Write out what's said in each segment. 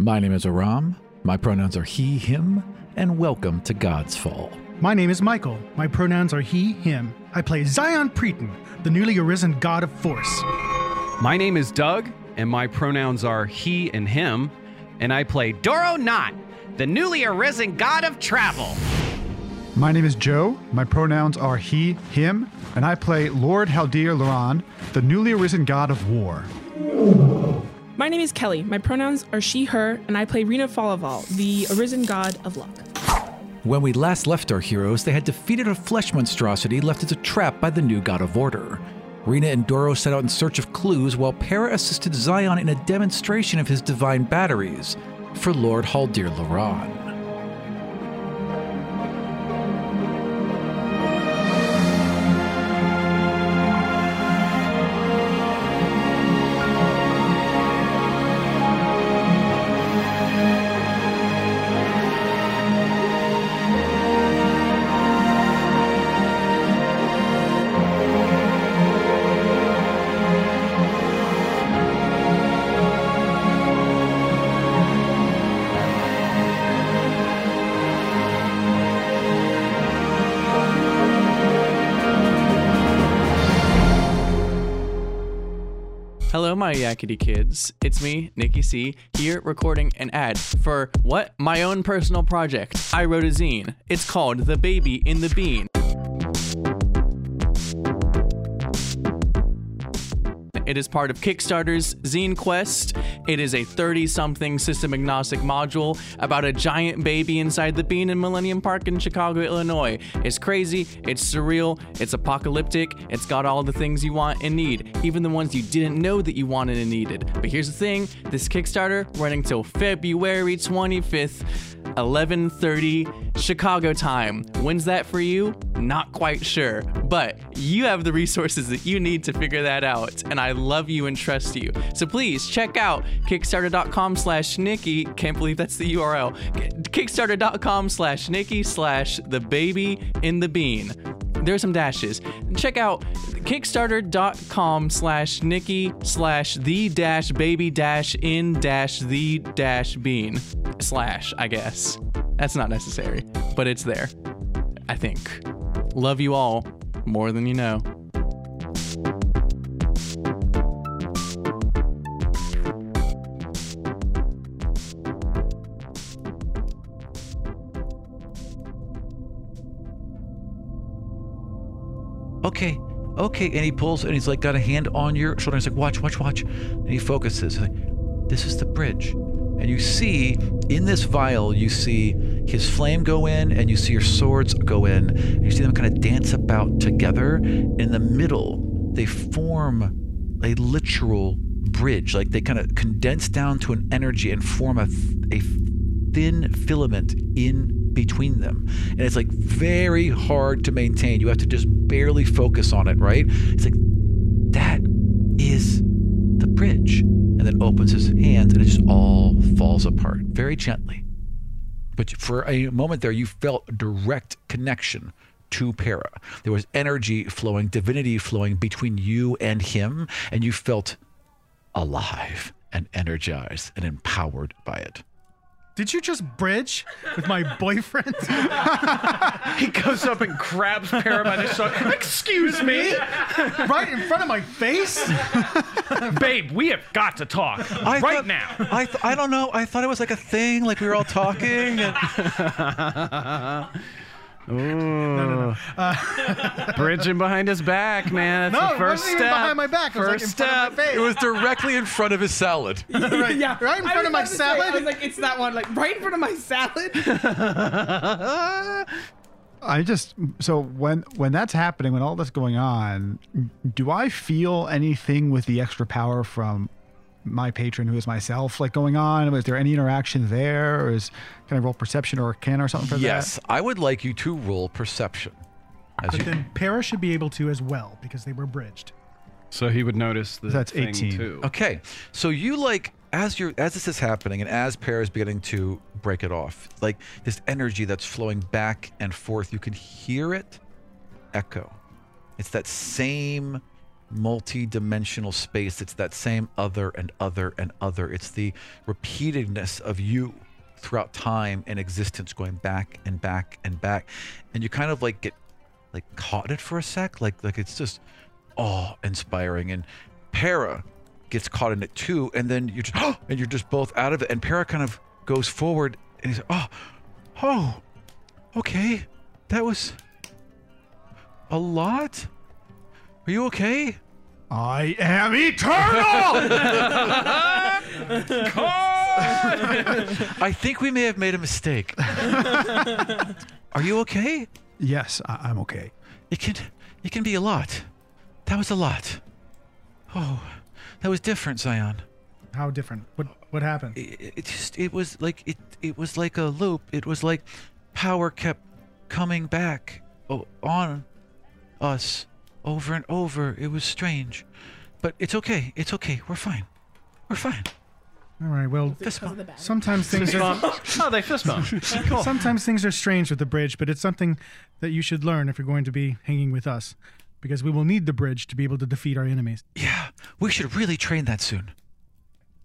My name is Aram. My pronouns are he, him, and welcome to God's Fall. My name is Michael. My pronouns are he, him. I play Zion Preeton, the newly arisen god of force. My name is Doug, and my pronouns are he and him, and I play Doro Knot, the newly arisen god of travel. My name is Joe. My pronouns are he, him, and I play Lord Haldir Laran, the newly arisen god of war. My name is Kelly. My pronouns are she, her, and I play Rena Falaval, the arisen god of luck. When we last left our heroes, they had defeated a flesh monstrosity left as a trap by the new god of order. Rena and Doro set out in search of clues while Para assisted Zion in a demonstration of his divine batteries for Lord Haldir Laran. Yakety kids. It's me, Nikki C, here recording an ad for what? My own personal project. I wrote a zine. It's called The Baby in the Bean. It is part of Kickstarter's Zine Quest. It is a 30 something system agnostic module about a giant baby inside the bean in Millennium Park in Chicago, Illinois. It's crazy, it's surreal, it's apocalyptic, it's got all the things you want and need, even the ones you didn't know that you wanted and needed. But here's the thing this Kickstarter running till February 25th. 11:30 Chicago time. When's that for you? Not quite sure, but you have the resources that you need to figure that out, and I love you and trust you. So please check out Kickstarter.com/Nikki. Can't believe that's the URL. Kickstarter.com/Nikki slash the baby in the bean. There's some dashes. Check out kickstarter.com slash nikki slash the dash baby dash in dash the dash bean slash i guess that's not necessary but it's there i think love you all more than you know okay, okay. And he pulls and he's like got a hand on your shoulder. He's like, watch, watch, watch. And he focuses. He's like, this is the bridge. And you see in this vial, you see his flame go in and you see your swords go in. And you see them kind of dance about together. In the middle, they form a literal bridge. Like they kind of condense down to an energy and form a, a thin filament in between them. And it's like very hard to maintain. You have to just barely focus on it, right? It's like that is the bridge. And then opens his hands and it just all falls apart very gently. But for a moment there, you felt direct connection to Para. There was energy flowing, divinity flowing between you and him, and you felt alive and energized and empowered by it. Did you just bridge with my boyfriend? He goes up and grabs Para by the shoulder. Excuse me, right in front of my face? babe. We have got to talk right thought- now. I, th- I don't know. I thought it was like a thing, like we were all talking. And Ooh. Uh, Bridging behind his back, man. That's No, the it first wasn't even step. behind my back. It was like First in front step. of my face. it was directly in front of his salad. right, yeah, right in front of my salad. to say, I was like, it's that one, like right in front of my salad. I just so when when that's happening, when all that's going on, do I feel anything with the extra power from my patron, who is myself, like going on? Was there any interaction there, or is can I roll perception or can or something for that? yes, I would like you to roll perception. As But you, then Para should be able to as well because they were bridged. So he would notice the That's thing 18. too. okay, so you like as you're as this is happening and as Para is beginning to break it off, like this energy that's flowing back and forth, you can hear it echo. It's that same multi-dimensional space. It's that same other and other and other. It's the repeatedness of you throughout time and existence going back and back and back. And you kind of like get like caught in it for a sec. Like like it's just awe inspiring. And Para gets caught in it too. And then you're just and you're just both out of it. And Para kind of goes forward and he's oh, oh, okay. That was a lot. Are you okay? I am eternal. I think we may have made a mistake. Are you okay? yes, I- I'm okay. It can it can be a lot. That was a lot. Oh, that was different, Zion. How different? What what happened? It, it just it was like it it was like a loop. It was like power kept coming back oh, on us over and over. It was strange. But it's okay. It's okay. We're fine. We're fine. All right. Well, Because of the battery. sometimes things are oh, they fist bump. Cool. sometimes things are strange with the bridge, but it's something that you should learn if you're going to be hanging with us, because we will need the bridge to be able to defeat our enemies. Yeah, we should really train that soon.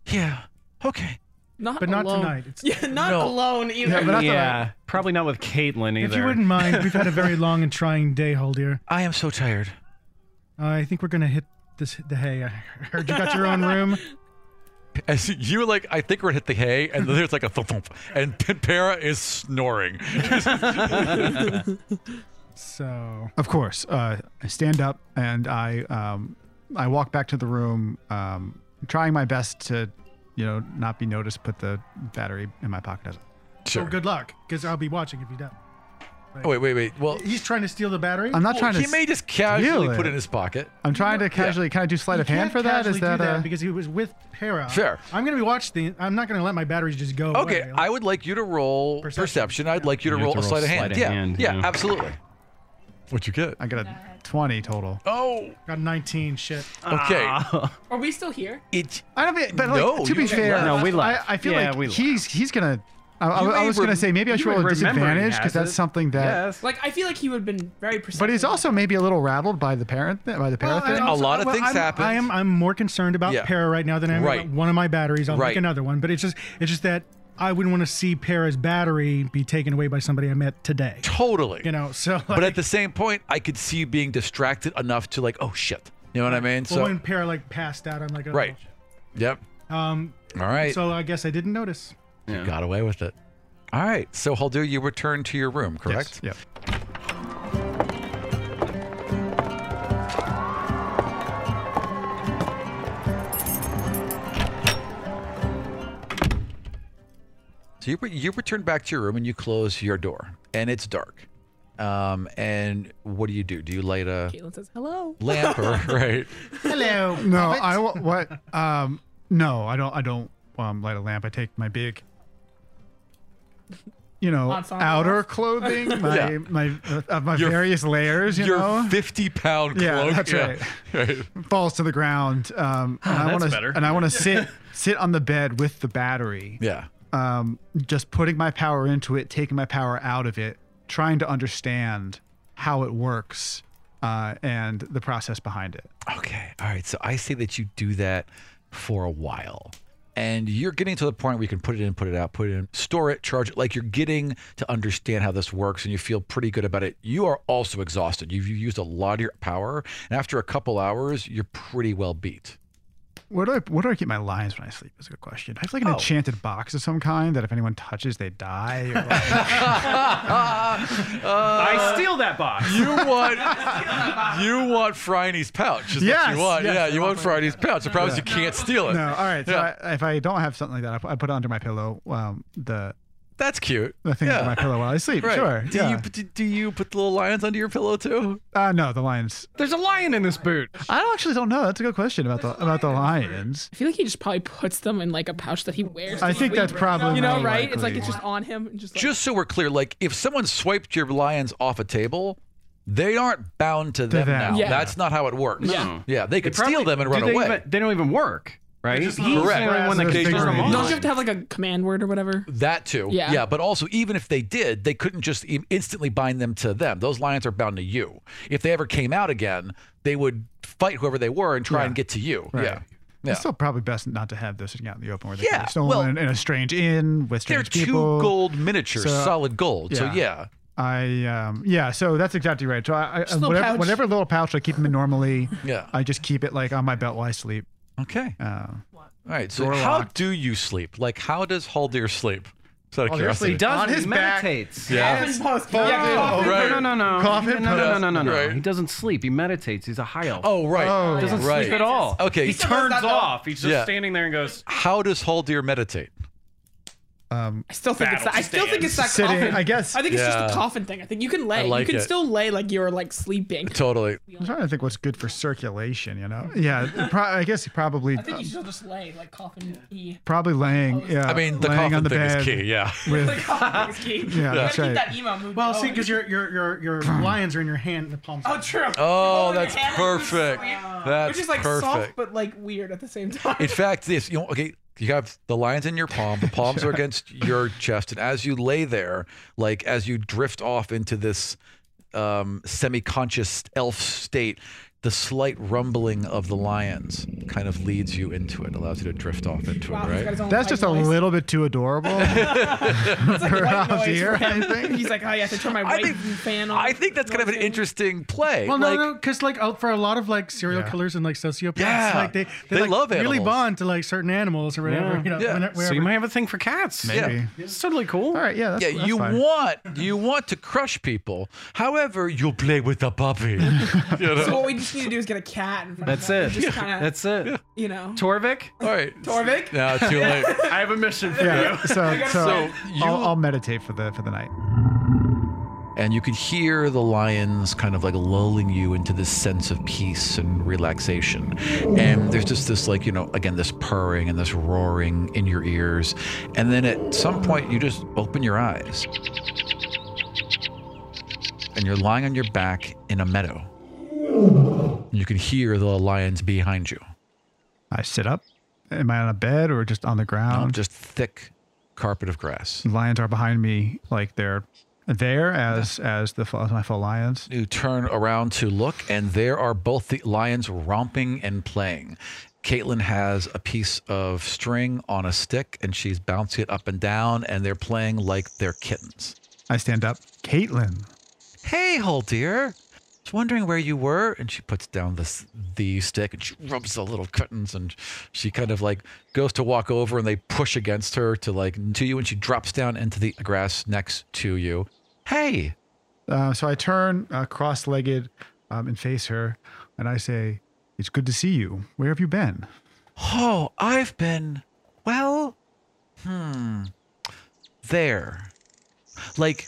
Yeah. Okay. Not But not tonight. It's- Yeah, not No. alone either. Yeah, but that's yeah, probably not with Caitlin either. If you wouldn't mind, we've had a very long and trying day, Haldir. I am so tired. I think we're gonna hit this the hay. I heard you got your own room. As you were like, I think we're gonna hit the hay, and there's like a thump thump, and Para is snoring. So Of course. Uh, I stand up and I um, I walk back to the room, um, trying my best to, you know, not be noticed. Put the battery in my pocket. As so good luck, because I'll be watching if you don't. Oh, wait, wait, wait. Well, He's trying to steal the battery. I'm not trying to. he may just casually steal put it it. in his pocket. I'm trying to casually. Can I do sleight You of hand for that? Is that, do that a, because he was with Para? Fair. I'm gonna be watching the. I'm not gonna let my batteries just go. Okay, away. I would like you to roll perception. Perception. I'd like you to You roll to a sleight of hand. of yeah, hand, yeah, yeah. absolutely. What'd you get? I got a 20 total. Oh, got 19. Shit. okay. Are we still here? It. I don't mean, but like, No, to be fair, left. No, we left. I, I feel Yeah, like he's he's gonna. I, I, I was gonna say maybe I should You roll a would remember he disadvantage because that's something that. Yes. Like, I feel like he would have been very perceptive. But he's also maybe a little rattled by the parent by the parent Well, I thing. also- lot of things I'm, happened. I am. I'm more concerned about Yeah. Para right now than I am Right. about one of my batteries. I'll Right. make another one, but it's just it's just that I wouldn't want to see Para's battery be taken away by somebody I met today. Totally. You know, so like, but at the same point, I could see you being distracted enough to like, oh shit. You know what I mean? well, So when Para like passed out, I'm like, oh, right. Yep. Um, All right. so I guess I didn't notice. Yeah. Got away with it. All right. So Haldir, you return to your room, correct? Yep. So you, you return back to your room and you close your door, and it's dark. Um, and what do you do? Do you light a Caitlin says, hello. lamp or right? Hello. No, I wa- what? Um, no, I don't. I don't um, light a lamp. I take my big, you know, Ensemble outer off. clothing, my Yeah. my uh, my Your- various layers. You Your know, fifty-pound cloak. Yeah, that's right. right. falls to the ground. Um, and I want to better. and I want to sit sit on the bed with the battery. Yeah. um, just putting my power into it, taking my power out of it, trying to understand how it works uh, and the process behind it. Okay. All right. So I say that you do that for a while. And you're getting to the point where you can put it in, put it out, put it in, store it, charge it. Like you're getting to understand how this works and you feel pretty good about it. You are also exhausted. You've used a lot of your power. And after a couple hours, you're pretty well beat. Where do I where do I keep my lions when I sleep? Is a good question. I have like an Oh. enchanted box of some kind that if anyone touches, they die. Or like, I steal that box. You want you want Phryne's pouch. Is what Yes, you want. yes, yeah, I you want want Phryne's pouch. The problem is you can't steal it. no, all right. So Yeah. I, if I don't have something like that, I put, I put it under my pillow. Um, the That's cute. the thing yeah. under my pillow while I sleep. Right. Sure. Do yeah. you do, do you put the little lions under your pillow too? uh, no, the lions. There's a lion in this boot. I actually don't know. That's a good question about the about the lions. I feel like he just probably puts them in like a pouch that he wears. I think sleep. that's probably You know, more right? It's like it's just on him just like, Just so we're clear, like if someone swiped your lions off a table, they aren't bound to them, them. now. Yeah. That's not how it works. Yeah. Yeah, they could They probably- steal them and run they away. Even, they don't even work, right? He's just the Correct. only one that can They're turn them figurines. on. Don't you have to have like a command word or whatever? that too. Yeah. Yeah, but also even if they did, they couldn't just i- instantly bind them to them. Those lions are bound to you. If they ever came out again, they would fight whoever they were and try Yeah. and get to you. Right. Yeah. Yeah. It's still probably best not to have this sitting out in the open where they Yeah, can be stolen well- in, in a strange inn with strange. They're strange two people. gold miniatures, So- solid gold. So yeah. yeah. I um yeah, so that's exactly right. So I, I little whatever, pouch. whatever little pouch I keep them in normally, Yeah. I just keep it like on my belt while I sleep. Okay. Uh, All right. So Door how locked. do you sleep? Like how does Haldir sleep? Just out of curiosity. He does. On he his back. meditates. Yeah. Coffin post. Yeah, it coffin. over. Right. No, no, no. Coffin no, no, no, no, no, no. Right. He doesn't sleep. He meditates. He's a high elf. Oh right. Oh. He doesn't right. sleep at all. Okay. He still does turns that, though. off. He's just Yeah. standing there and goes, How does Haldir meditate? Um, I still think it's that. I still think it's that Sitting, coffin. I guess- I think it's just Yeah. the coffin thing. I think you can lay. Like you can it. still lay like you're like sleeping. Totally. I'm trying to think what's good for circulation. You know, yeah. Pro- I guess he probably I think you should just lay like coffin e. probably laying. Yeah, I mean, the coffin on the thing bed is key. Yeah. with Like coffin is key. Yeah, you gotta that's keep right. that emo mood. Well, see, because your your your your lions are in your hand, the palms. Oh, true. Oh, You're holding that's your hand like this, perfect. That's Which is like perfect. soft but like weird at the same time. In fact, this you know, okay, you have the lines in your palm, the palms are against your chest, and as you lay there, like as you drift off into this um, semi-conscious elf state, the slight rumbling of the lions kind of leads you into it, allows you to drift off into Wow, it, right? That's white just a little bit too adorable. It's like white noise here. I think. He's like, oh, you have to turn my white think- fan on. I think that's kind of an interesting play. Well, no, like, no, because like out for a lot of like serial Yeah. killers and like sociopaths, Yeah. like they they, They like, love really animals. bond to like certain animals or whatever. Yeah. You know, Yeah. whenever- so you might have a thing for cats. Maybe. It's totally cool. All right. Yeah. That's, yeah, that's you fine. want you want to crush people. However, you'll play with the puppy. You know? So what we just need to do is get a cat. in front That's that it. and Just kind of, That's it. you know. Torvik, All right. Torvik? No, too late. I have a mission for Yeah. you. So so, So you- I'll, I'll meditate for the for the night. and you could hear the lions kind of like lulling you into this sense of peace and relaxation. And there's just this like, you know, again, this purring and this roaring in your ears. And then at some point you just open your eyes. And you're lying on your back in a meadow. You can hear the lions behind you. I sit up. Am I on a bed or just on the ground? just thick carpet of grass. lions are behind me, like they're there as as the my full lions. You turn around to look, and there are both the lions romping and playing. Caitlin has a piece of string on a stick, and she's bouncing it up and down, and they're playing like they're kittens. I stand up. Caitlin, Hey, Haldir. I was wondering where you were, and she puts down this the stick and she rubs the little curtains and she kind of like goes to walk over, and they push against her to like to you, and she drops down into the grass next to you. Hey, Uh, so I turn uh, cross-legged um, and face her, and I say, "It's good to see you. Where have you been?" Oh, I've been, well, hmm, there. Like,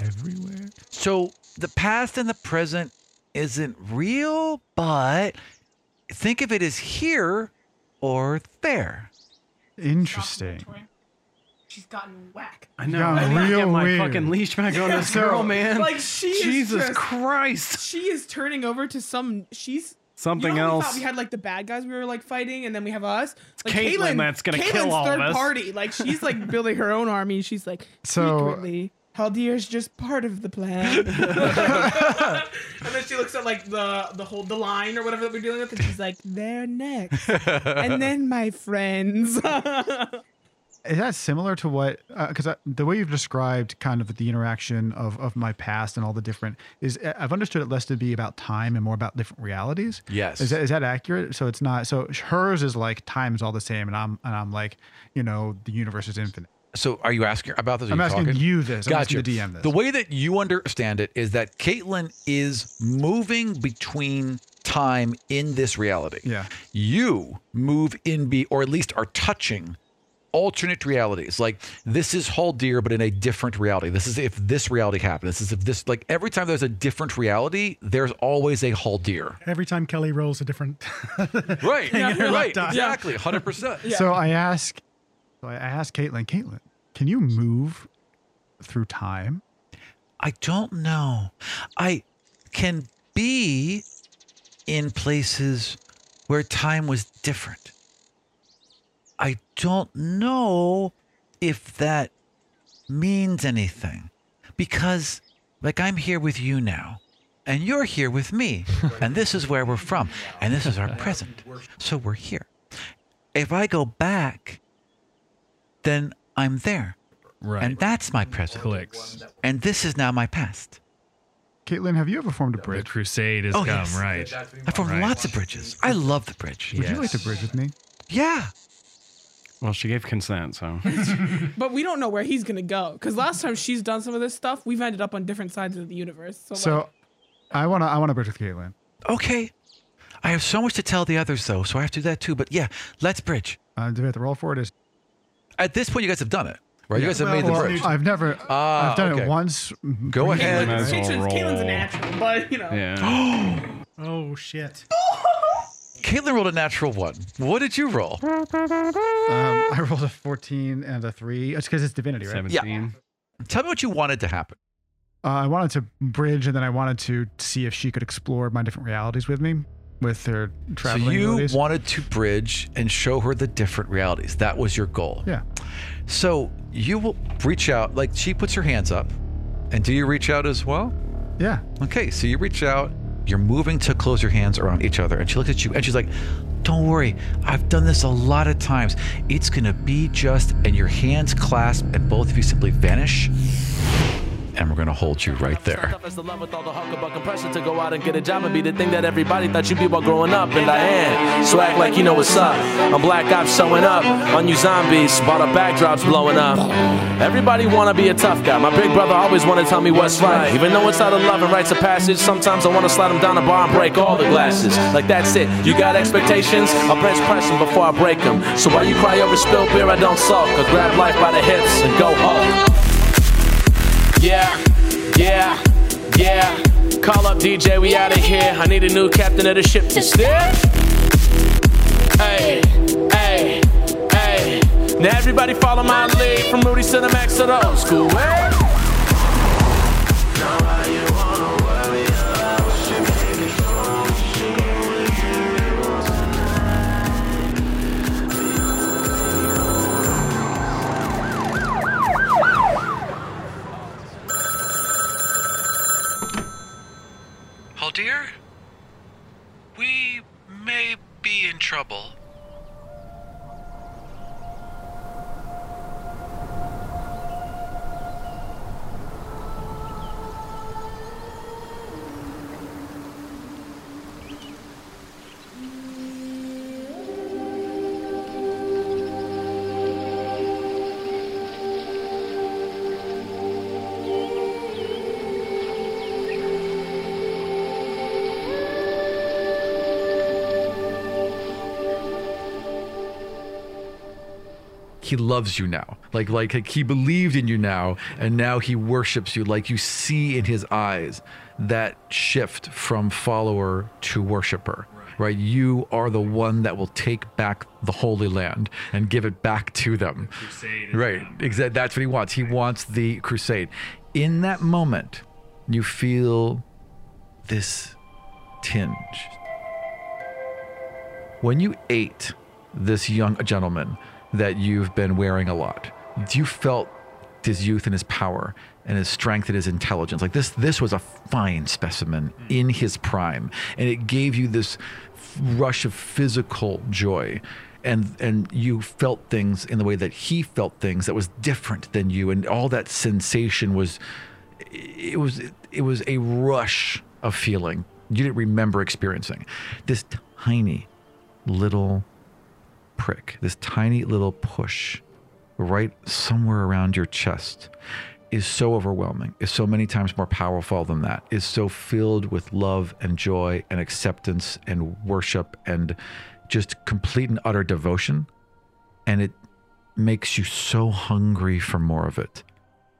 Everywhere. so the past and the present isn't real, but think of it as here or there. Interesting. She's gotten whack. I know. got I need to real get my weird. fucking leash back on this girl, man. Like she is Jesus just- Christ. She is turning over to some. She's Something you know how We, thought we had like the bad guys we were like fighting, and then we have us. Like, Caitlin that's gonna kill Caitlin's all of third us. party. Like she's like building her own army. She's like So- secretly. Haldir's just part of the plan. and then she looks at like the the whole the line or whatever that we're dealing with, and she's like, "They're next." and then my friends. Is that similar to what? Uh, because the way you've described kind of the interaction of, of my past and all the different is uh, I've understood it less to be about time and more about different realities. Yes. Is that, is that accurate? So it's not. So hers is like time is all the same, and I'm and I'm like, you know, the universe is infinite. So, are you asking about this? Are I'm you asking talking? you this. I'm Gotcha. asking the DM this. The way that you understand it is that Caitlin is moving between time in this reality. Yeah. You move in be or at least are touching alternate realities. Like this is Haldir, but in a different reality. This is if this reality happened. This is if this like every time there's a different reality, there's always a Haldir. Every time Kelly rolls a different. Right. right. Exactly. Hundred percent. So I ask, so I ask Caitlin, Caitlin, can you move through time? I don't know. I can be in places where time was different. I don't know if that means anything because, like, I'm here with you now and you're here with me, and this is where we're from, and this is our present. So we're here. If I go back, then I'm there, Right. and that's my present, clicks. and this is now my past. Caitlin, have you ever formed a bridge? The crusade has Oh, come, yes. right? I formed Right. lots of bridges. I love the bridge. Would you like to bridge with me? Yeah. Well, she gave consent, so. But we don't know where he's gonna go because last time she's done some of this stuff, we've ended up on different sides of the universe. So, So, like, I wanna I wanna bridge with Caitlin. Okay. I have so much to tell the others, though, so I have to do that too. But yeah, let's bridge. Uh, do we have to roll for it? Is At this point, you guys have done it, right? You guys have made the Well, bridge. I've never. Ah, I've done okay. it once. Go ahead. Might as well Caitlin's, Caitlin's a natural, but you know. Yeah. Oh shit. Caitlin rolled a natural one. What did you roll? Um, I rolled a 14 and a three. It's because it's divinity, right? 17. Tell me what you wanted to happen. Uh, I wanted to bridge, and then I wanted to see if she could explore my different realities with me, with her So you abilities. wanted to bridge and show her the different realities. That was your goal. yeah. So you will reach out, like she puts her hands up. And do you reach out as well? Yeah. Okay, so you reach out, you're moving to close your hands around each other, and she looks at you and she's like, Don't worry, I've done this a lot of times. It's gonna be just, and your hands clasp, and both of you simply vanish. And we're gonna hold you right there. To go out and get a job and be the thing that everybody thought you'd be while growing up. And I am. So like you know what's up. I'm Black Ops showing up on you zombies. Bought up backdrops blowing up. Everybody wanna be a tough guy. My big brother always wanna tell me what's right. Even though it's out of love and rites of passage, sometimes I wanna slide him down the bar and break all the glasses. Like that's it. You got expectations? I'll bench press them before I break them. So while you cry over spilled beer, I don't sulk. I grab life by the hips and go home. Yeah, yeah, yeah. Call up DJ, we out of here. I need a new captain of the ship to steer. Hey, hey, hey. Now everybody follow my lead from Rudy to the max to the old school way. Trouble. He loves you now. Like, like like he believed in you now, and now he worships you. Like you see in his eyes that shift from follower to worshiper. Right, you are the one that will take back the Holy Land and give it back to them. Right, exactly. That's what he wants. He wants the crusade. In that moment, you feel this tinge. When you ate this young gentleman that you've been wearing a lot, you felt his youth and his power and his strength and his intelligence. Like this, this was a fine specimen mm. in his prime, and it gave you this rush of physical joy. And and you felt things in the way that he felt things that was different than you, and all that sensation was, it was it was a rush of feeling you didn't remember experiencing. This tiny little prick, this tiny little push right somewhere around your chest is so overwhelming, is so many times more powerful than that, is so filled with love and joy and acceptance and worship and just complete and utter devotion. And it makes you so hungry for more of it.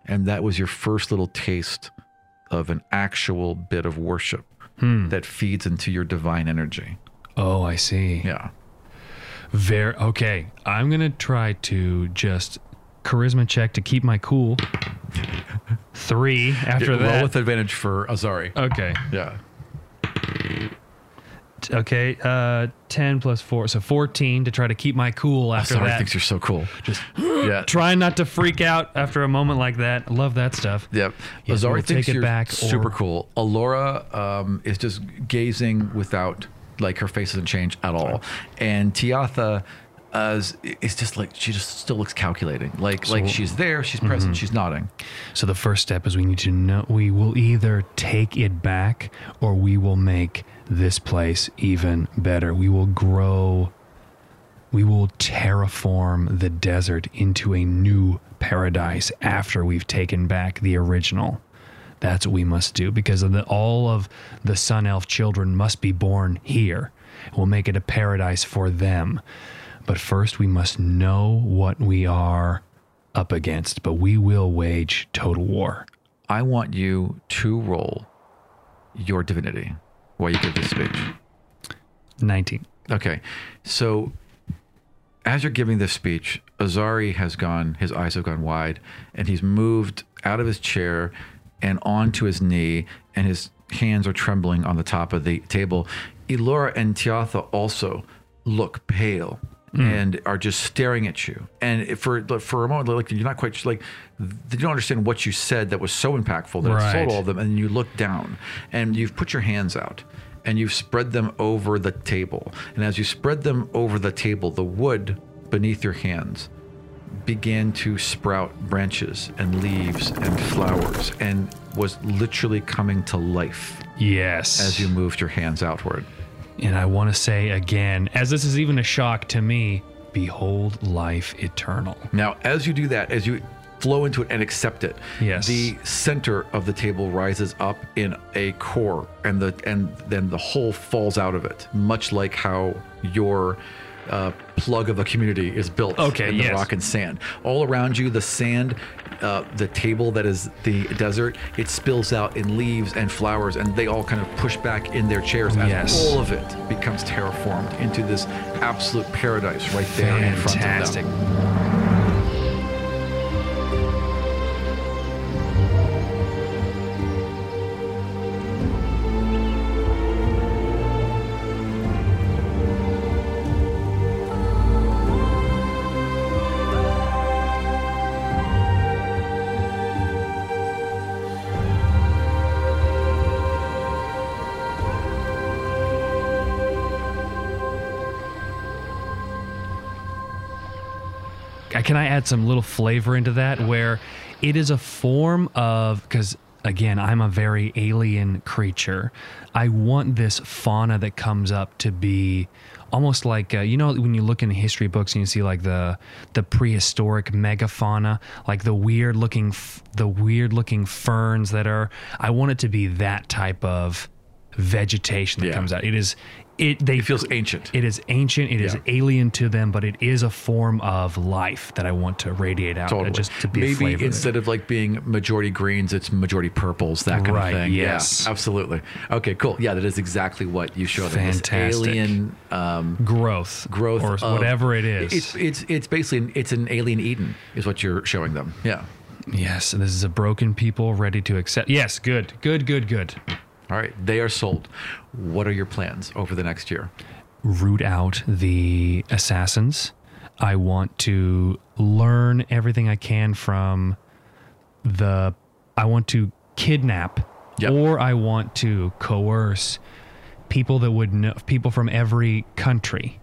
And that was your first little taste of an actual bit of worship hmm. that feeds into your divine energy. Oh, I see. Yeah. Very okay. I'm gonna try to just charisma check to keep my cool. Three after Roll that. with advantage for Azari. okay. Yeah. Okay, uh, ten plus four, so fourteen to try to keep my cool after Sorry, that. thinks you're so cool. Just yeah. Trying not to freak out after a moment like that. Love that stuff. Yep. Yes, Azari we'll thinks take it you're back super or- cool. Alora um, is just gazing without, like, her face doesn't change at all. And Tiatha uh, is, is just like, she just still looks calculating. Like, like she's there, she's present, she's nodding. So the first step is we need to know we will either take it back or we will make this place even better. We will grow we will terraform the desert into a new paradise after we've taken back the original. That's what we must do because of the, all of the Sun Elf children must be born here. We'll make it a paradise for them. But first, we must know what we are up against. But we will wage total war. I want you to roll your divinity while you give this speech. 19. Okay. So as you're giving this speech, Azari has gone, his eyes have gone wide, and he's moved out of his chair and onto his knee, and his hands are trembling on the top of the table. Elora and Tiatha also look pale mm. and are just staring at you. And for for a moment, like you're not quite like they don't understand what you said that was so impactful that it sold all of them. And you look down, and you've put your hands out, and you've spread them over the table. And as you spread them over the table, the wood beneath your hands began to sprout branches and leaves and flowers, and was literally coming to life Yes. as you moved your hands outward. And I want to say again, as this is even a shock to me, behold life eternal. Now, as you do that, as you flow into it and accept it, Yes. the center of the table rises up in a core, and the and then the whole falls out of it, much like how your uh, plug of a community is built Okay, in the yes. rock and sand. All around you, the sand, uh, the table that is the desert, it spills out in leaves and flowers, and they all kind of push back in their chairs as Yes. all of it becomes terraformed into this absolute paradise right there in front of Fantastic. them. Can I add some little flavor into that where it is a form of because again, I'm a very alien creature. I want this fauna that comes up to be almost like uh, you know when you look in history books and you see like the the prehistoric megafauna, like the weird looking f- the weird looking ferns that are. I want it to be that type of vegetation that Yeah. comes out. It is it they It feels ancient. it is ancient. It is Yeah. alien to them, but it is a form of life that I want to radiate out. uh, Totally. Just to be Maybe instead of like being majority greens, it's majority purples, that kind Right, of thing. yes. Yeah, absolutely. Okay, cool. Yeah, that is exactly what you showed them. Fantastic. alien um, growth, growth or of- whatever it is. It's it's it's basically it's an alien Eden is what you're showing them. Yeah. yes, and this is a broken people ready to accept. Yes, good, good, good, good. All right, they are sold. What are your plans over the next year? root out the assassins. I want to learn everything I can from the. I want to kidnap, Yep. or I want to coerce people that would know people from every country,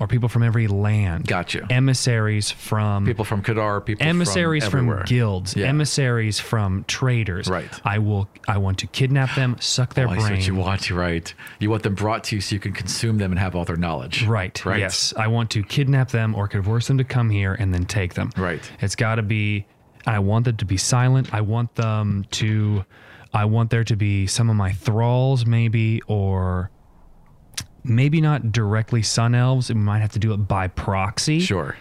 or people from every land. Gotcha. Emissaries from People from Kadar, people from emissaries from, from, guilds, Yeah. emissaries from traders. Right. I will. I want to kidnap them, suck their Oh, see what you want. Right. You want them brought to you so you can consume them and have all their knowledge. Right. Right. Yes. I want to kidnap them or coerce them to come here and then take them. Right. It's got to be. I want them to be silent. I want them to. I want there to be some of my thralls, maybe, or maybe not directly sun elves. We might have to do it by proxy Sure.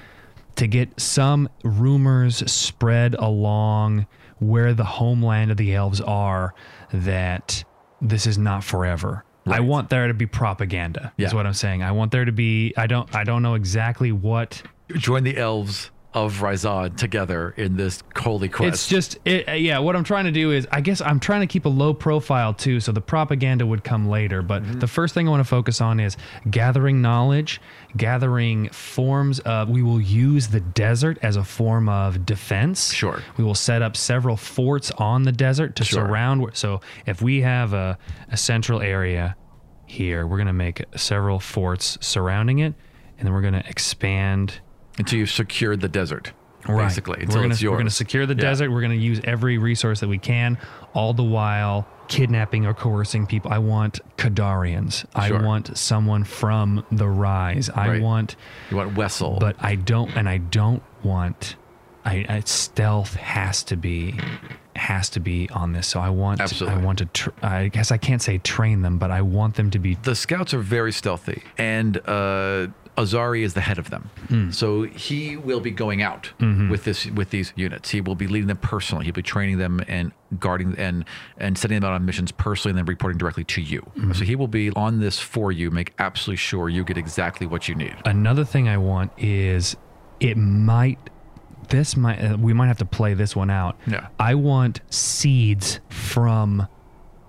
to get some rumors spread along where the homeland of the elves are that this is not forever. I want there to be propaganda. Is what I'm saying. I want there to be I don't I don't know exactly what Join the elves of Ryzod together in this holy quest. It's just, it, uh, yeah. What I'm trying to do is, I guess I'm trying to keep a low profile too, so the propaganda would come later. But Mm-hmm. the first thing I want to focus on is gathering knowledge, gathering forms of. We will use the desert as a form of defense. Sure. We will set up several forts on the desert to Sure. surround. So if we have a, a central area here, we're going to make several forts surrounding it, and then we're going to expand until you've secured the desert, Right. basically. Until we're gonna, it's yours. We're going to secure the Yeah. desert. We're going to use every resource that we can, all the while kidnapping or coercing people. I want Kadarians. Sure. I want someone from the Rise. I Right. want, You want Wessel. but I don't, and I don't want. I, I stealth has to be has to be on this. So I want. Absolutely. I want to. Tr- I guess I can't say train them, but I want them to be the scouts are very stealthy, and uh, Azari is the head of them. Hmm. So he will be going out Mm-hmm. with this with these units. He will be leading them personally. He'll be training them and guarding and and sending them out on missions personally, and then reporting directly to you. Mm-hmm. So he will be on this for you. Make absolutely sure you get exactly what you need. Another thing I want is it might this might uh, we might have to play this one out. Yeah. I want seeds from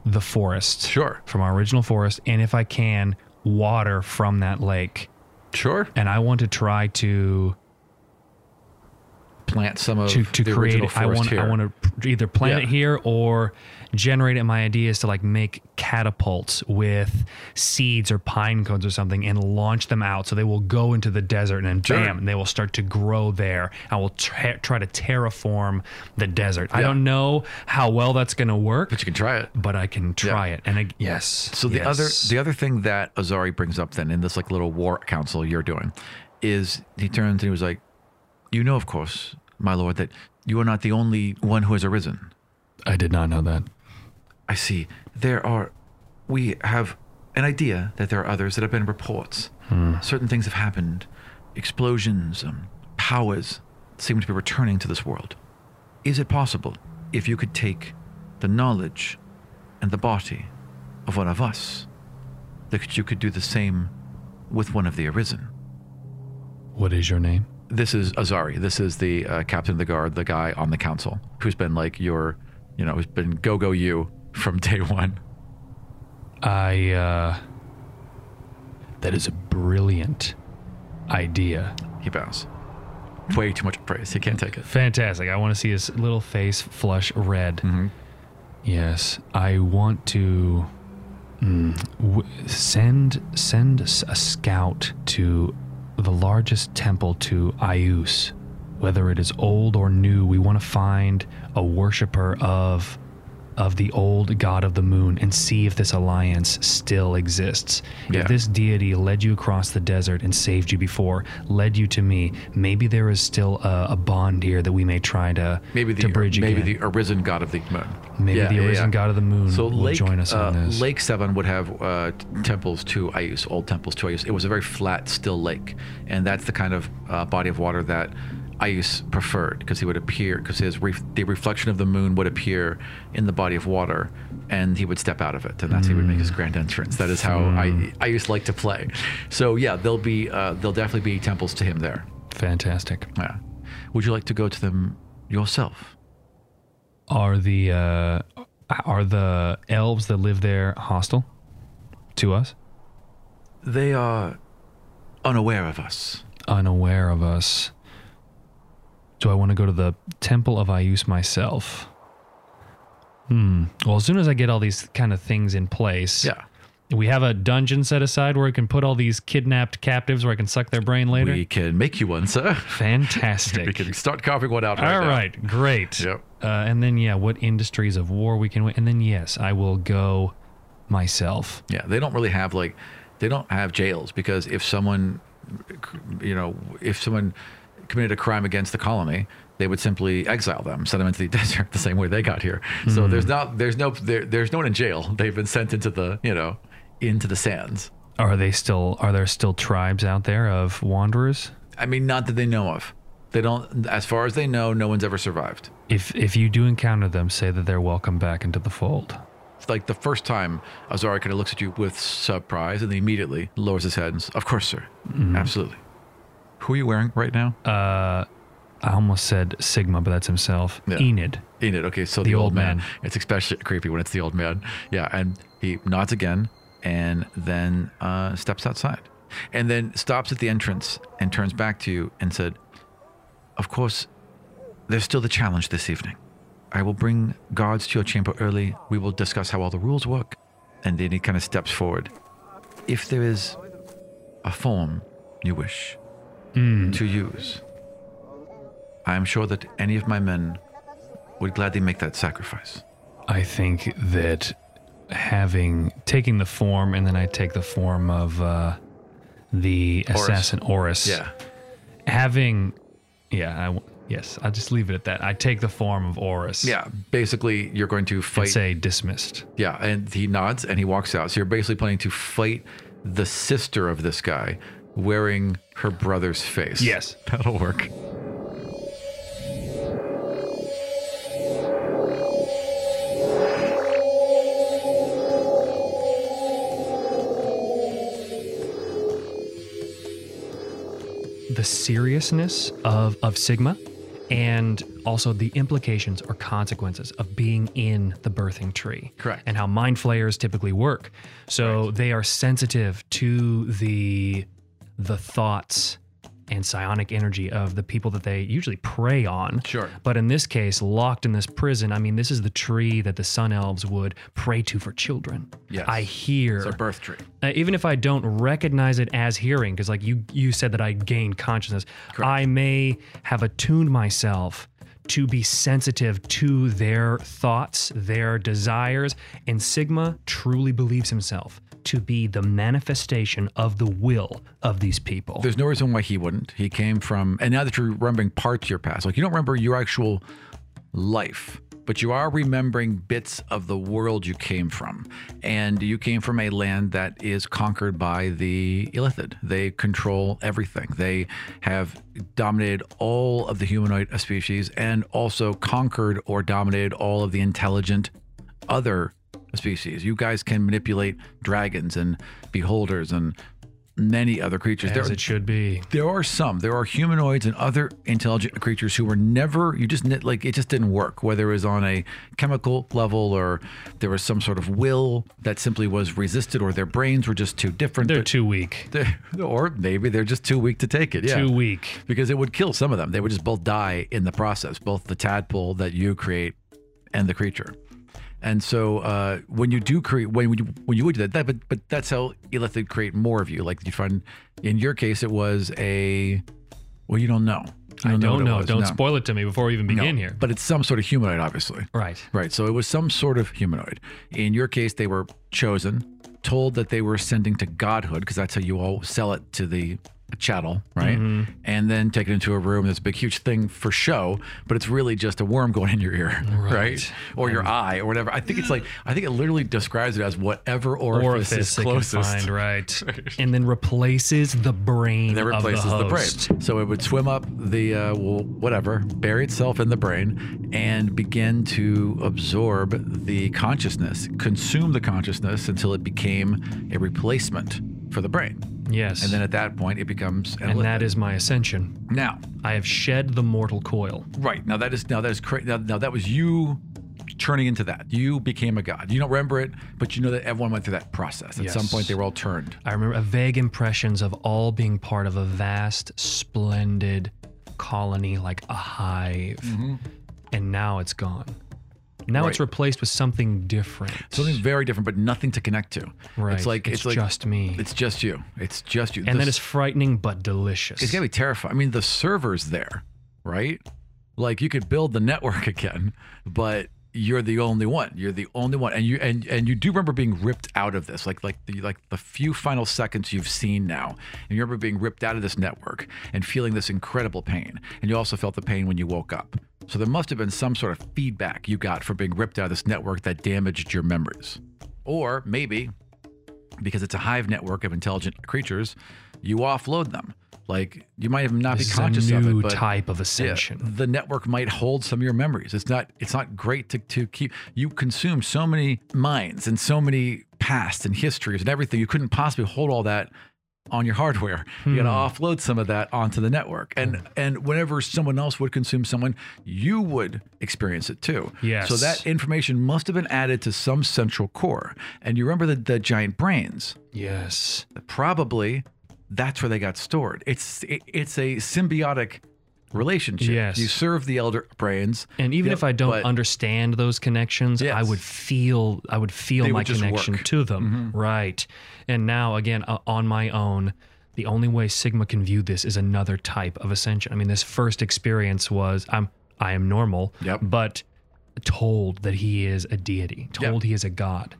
the forest. Sure. From our original forest and if I can water from that lake. Sure. And I want to try to Plant some of to, to the create. I want here. I want to either plant Yeah. it here or generate it. My idea is to like make catapults with seeds or pine cones or something and launch them out so they will go into the desert and then bam and they will start to grow there. I will tra- try to terraform the desert. I don't know how well that's going to work, but you can try it. but I can try it. And I, yes. So the yes. other the other thing that Azari brings up then in this like little war council you're doing is he turns and he was like, You know, of course, my lord, that you are not the only one who has arisen. I did not know that. I see. There are we have an idea that there are others that have been reports. Certain things have happened. Explosions, um, powers seem to be returning to this world. Is it possible if you could take the knowledge and the body of one of us, that you could do the same with one of the arisen? What is your name? This is Azari. This is the uh, captain of the guard, the guy on the council who's been like your, you know, who's been go go you from day one. I uh that is a brilliant idea. He bows. Way too much praise. He can't take it. Fantastic. I want to see his little face flush red. Mm-hmm. Yes, I want to mm, w- send send a scout to the largest temple to Ius. Whether it is old or new, we want to find a worshiper of of the old god of the moon and see if this alliance still exists. Yeah. If this deity led you across the desert and saved you before, led you to me, maybe there is still a, a bond here that we may try to Maybe the to bridge maybe again. the arisen god of the moon. Maybe Yeah, the arisen yeah. god of the moon So will Lake, join us on uh, this. Lake Seven would have uh, temples to Ius, old temples to Ius. It was a very flat, still lake, and that's the kind of uh, body of water that Ius preferred because he would appear because his ref- the reflection of the moon would appear in the body of water, and he would step out of it, and that's how he would make his grand entrance. That is how I I used like to play. So yeah, there'll be uh, there'll definitely be temples to him there. Fantastic. Yeah. Would you like to go to them yourself? Are the uh, are the elves that live there hostile to us? They are unaware of us. Unaware of us. Do I want to go to the Temple of Ius myself? Hmm. Well, as soon as I get all these kind of things in place, Yeah. we have a dungeon set aside where I can put all these kidnapped captives where I can suck their brain later. We can make you one, sir. Fantastic. We can start carving one out right All right, great. Yep. Uh, and then yeah, what industries of war we can win, and then yes, I will go myself. Yeah, they don't really have like they don't have jails because if someone you know, if someone committed a crime against the colony, they would simply exile them, send them into the desert the same way they got here. So Hmm. there's not there's no there, there's no one in jail. They've been sent into the, you know, into the sands. Are they still? Are there still tribes out there of wanderers? I mean, not that they know of. They don't as far as they know, no one's ever survived. If if you do encounter them, say that they're welcome back into the fold. It's like the first time Azari kind of looks at you with surprise and then immediately lowers his head and says, Of course, sir. Absolutely. Who are you wearing right now? Uh, I almost said Sigma, but that's himself. Yeah. Enid. Enid. Okay, so the, The old old man. man. It's especially creepy when it's the old man. Yeah, and he nods again and then uh, steps outside, and then stops at the entrance and turns back to you and said, "Of course, there's still the challenge this evening. I will bring guards to your chamber early. We will discuss how all the rules work." And then he kind of steps forward. If there is a form you wish to use, I am sure that any of my men would gladly make that sacrifice. I think that having taking the form, and then I take the form of uh, the Oris. assassin Oris. Yeah. Having, yeah, I yes, I'll just leave it at that. I take the form of Oris. Yeah. Basically, you're going to And fight. say dismissed. yeah. And he nods and he walks out. So you're basically planning to fight the sister of this guy wearing her brother's face. Yes. That'll work. the seriousness of, of Sigma and also the implications or consequences of being in the birthing tree. Correct. And how mind flayers typically work. So they are sensitive to the the thoughts and psionic energy of the people that they usually prey on. Sure. But in this case, locked in this prison, I mean, this is the tree that the Sun Elves would pray to for children. Yes. I hear It's a birth tree. uh, even if I don't recognize it as hearing, because like you you said that I gained consciousness, Correct. I may have attuned myself to be sensitive to their thoughts, their desires, and Sigma truly believes himself to be the manifestation of the will of these people. There's no reason why he wouldn't. He came from, and now that you're remembering parts of your past, like you don't remember your actual life, but you are remembering bits of the world you came from. And you came from a land that is conquered by the Illithid. They control everything. They have dominated all of the humanoid species and also conquered or dominated all of the intelligent other species. You guys can manipulate dragons and beholders and many other creatures. as it should be. There are some. There are humanoids and other intelligent creatures who were never. You just like it just didn't work. Whether it was on a chemical level or there was some sort of will that simply was resisted, or their brains were just too different. They're but- too weak. they- or maybe they're just too weak to take it. Yeah, Too weak. because it would kill some of them. They would just both die in the process. Both the tadpole that you create and the creature. And so uh, when you do create, when you when you would do that, that but but that's how Illithid create more of you. Like you find, in your case, it was a, well, you don't know. You I don't it know. Don't No. spoil it to me before we even No. begin here. But it's some sort of humanoid, obviously. Right. Right. So it was some sort of humanoid. In your case, they were chosen, told that they were ascending to godhood, because that's how you all sell it to the chattel, right? Mm-hmm. And then take it into a room. There's a big, huge thing for show, but it's really just a worm going in your ear, right? Right. Or your eye, or whatever. I think it's like, I think it literally describes it as whatever orifice, Orifice is closest. find, right. and then replaces the brain That of replaces the, the, host. brain. So it would swim up the, uh, well, whatever, bury itself in the brain and begin to absorb the consciousness, consume the consciousness until it became a replacement for the brain. Yes. And then at that point, it becomes an and that illithid. my ascension. now, I have shed the mortal coil. right now that is now that is cra- now, now that was you turning into that. You became a god. You don't remember it, but you know that everyone went through that process. At some point, they were all turned. I remember vague impressions of all being part of a vast, splendid colony like a hive. Mm-hmm. And now it's gone. Now it's Mm-hmm. Replaced with something different. Something very different, but nothing to connect to. Right. It's like It's like just me. It's just you. It's just you. and The that is frightening but delicious. It's gonna be terrifying. I mean, the server's there, right? Like you could build the network again, but you're the only one. You're the only one, and you and and you do remember being ripped out of this, like like the like the few final seconds you've seen now, and you remember being ripped out of this network and feeling this incredible pain, and you also felt the pain when you woke up. So there must have been some sort of feedback you got from being ripped out of this network that damaged your memories, or maybe because it's a hive network of intelligent creatures, you offload them. Like you might have not This be conscious of it, but type of yeah, ascension. the network might hold some of your memories. It's not. It's not great to to keep. You consume so many minds and so many past and histories and everything. You couldn't possibly hold all that on your hardware. You got to Hmm. offload some of that onto the network. And and whenever someone else would consume someone, you would experience it too. Yes. So that information must have been added to some central core. And you remember the, the giant brains? Yes. Probably that's where they got stored. It's it, it's a symbiotic relationship. Yes. You serve the elder brains. And even Yep, if I don't but- understand those connections, I would feel I would feel They my would connection work. to them. Right. And now again uh, on my own, the only way Sigma can view this is another type of ascension. I mean, this first experience was I'm I am normal, Yep. but told that he is a deity, told he is a god.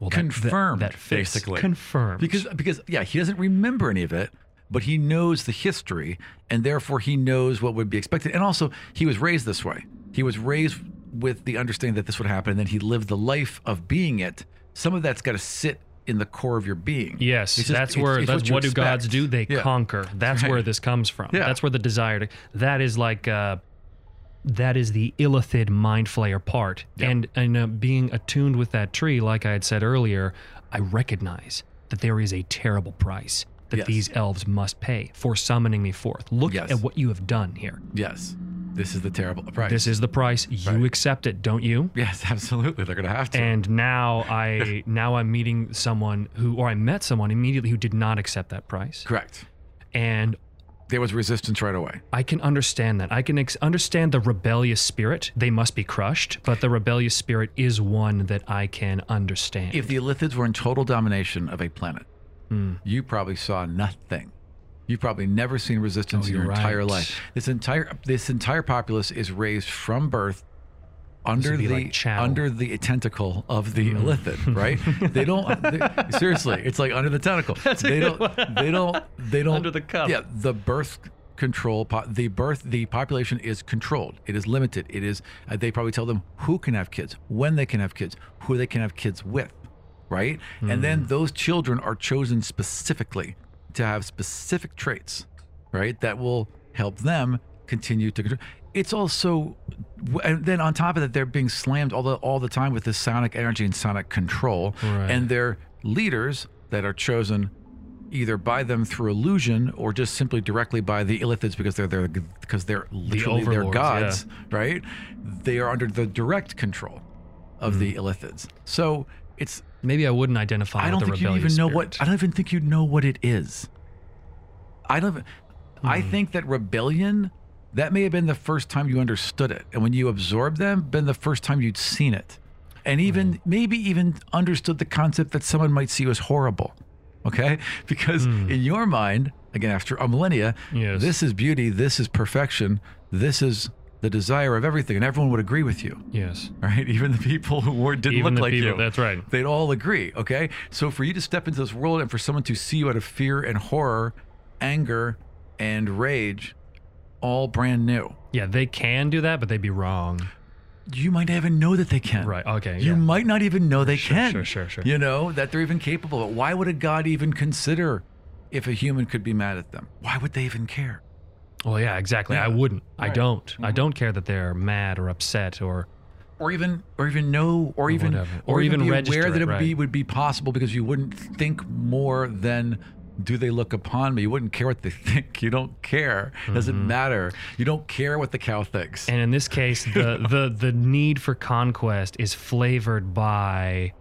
Well, that- that- Confirmed, that, fits. basically. confirmed because because yeah, he doesn't remember any of it, but he knows the history, and therefore he knows what would be expected. And also, he was raised this way. He was raised with the understanding that this would happen, and then he lived the life of being it. Some of that's got to sit in the core of your being. Yes, It's just- that's where it's that's you what, do gods do? They Yeah. conquer. That's Right. where this comes from. Yeah. That's where the desire to that is like uh that is the illithid mind flayer part. Yep. And and uh, being attuned with that tree, like I had said earlier, I recognize that there is a terrible price that Yes. these elves must pay for summoning me forth. Look Yes. at what you have done here. Yes, this is the terrible price. This is the price. You Right. accept it, don't you? yes, absolutely. They're gonna have to. And now I now I'm meeting someone who or I met someone immediately who did not accept that price. Correct. And There was resistance right away. I can understand that. I can ex- understand the rebellious spirit. They must be crushed, but the rebellious spirit is one that I can understand. If the Illithids were in total domination of a planet, Hmm. you probably saw nothing. You've probably never seen resistance Oh, in your entire right. life. This entire this entire populace is raised from birth under the like under the tentacle of the. Illithid, right? they don't they- seriously. It's like under the tentacle. they don't. They don't. They don't. Under the cup. Yeah, the birth control. po- The birth. The population is controlled. It is limited. It is. Uh, they probably tell them who can have kids, when they can have kids, who they can have kids with, right? And Hmm. then those children are chosen specifically to have specific traits, right? That will help them continue to control. It's also, and then on top of that, they're being slammed all the all the time with this psionic energy and psionic control, Right. and their leaders that are chosen either by them through illusion or just simply directly by the Illithids because they're their because they're literally their overlords, gods, right? They are under the direct control of the Illithids. So it's Maybe I wouldn't identify I don't with the think you even know spirit. what I don't even think you'd know what it is. I don't even- I Hmm. think that rebellion that may have been the first time you understood it. And when you absorbed them, been the first time you'd seen it. And even maybe even understood the concept that someone might see you as horrible. Okay? Because in your mind, again after a millennia, Hmm. Yes. this is beauty, this is perfection, this is the desire of everything, and everyone would agree with you Yes. right? Even the people who were, didn't Even look the like people- you. that's right. They'd all agree, okay? So for you to step into this world and for someone to see you out of fear and horror, anger and rage, all brand new, Yeah, they can do that, but they'd be wrong. you might not even know that they can. Right. Okay. You yeah. might not even know they Sure, can. sure, sure, sure. You know, that they're even capable of it. Why would a god even consider if a human could be mad at them? Why would they even care? Well, yeah, exactly. I wouldn't. I don't. I mm-hmm. don't care that they're mad or upset or or even or even know or, even whatever. or, Or even, even be register aware that it, it would be would be possible because you wouldn't think more than do they look upon me you wouldn't care what they think you don't care doesn't mm-hmm. matter you don't care what the cow thinks And in this case, the the the need for conquest is flavored by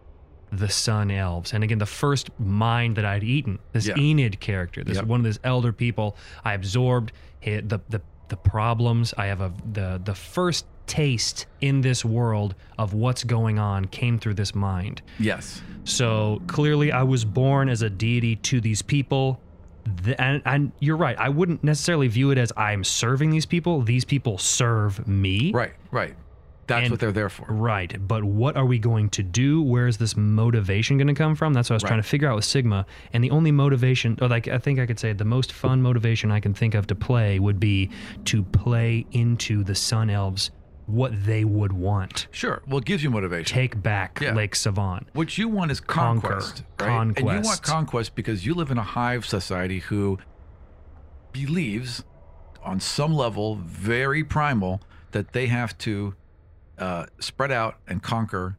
the sun elves. And again, the first mind that I'd eaten, this Yeah. Enid character, this Yep. one of these elder people, I absorbed the the the problems. I have a the the first taste in this world of what's going on came through this mind. yes So clearly, I was born as a deity to these people. And, and you're right. I wouldn't necessarily view it as I'm serving these people. These people serve me. right right that's And- what they're there for Right. But what are we going to do? Where is this motivation going to come from? That's what I was Right. trying to figure out with Sigma. And the only motivation, or like I think I could say the most fun motivation I can think of to play would be to play into the Sun Elves what they would want. sure well it gives you motivation Take back Yeah. Lake Savon. what you want is Conquer. conquest and you want Conquest. conquest because you live in a hive society who believes on some level very primal that they have to uh, spread out and conquer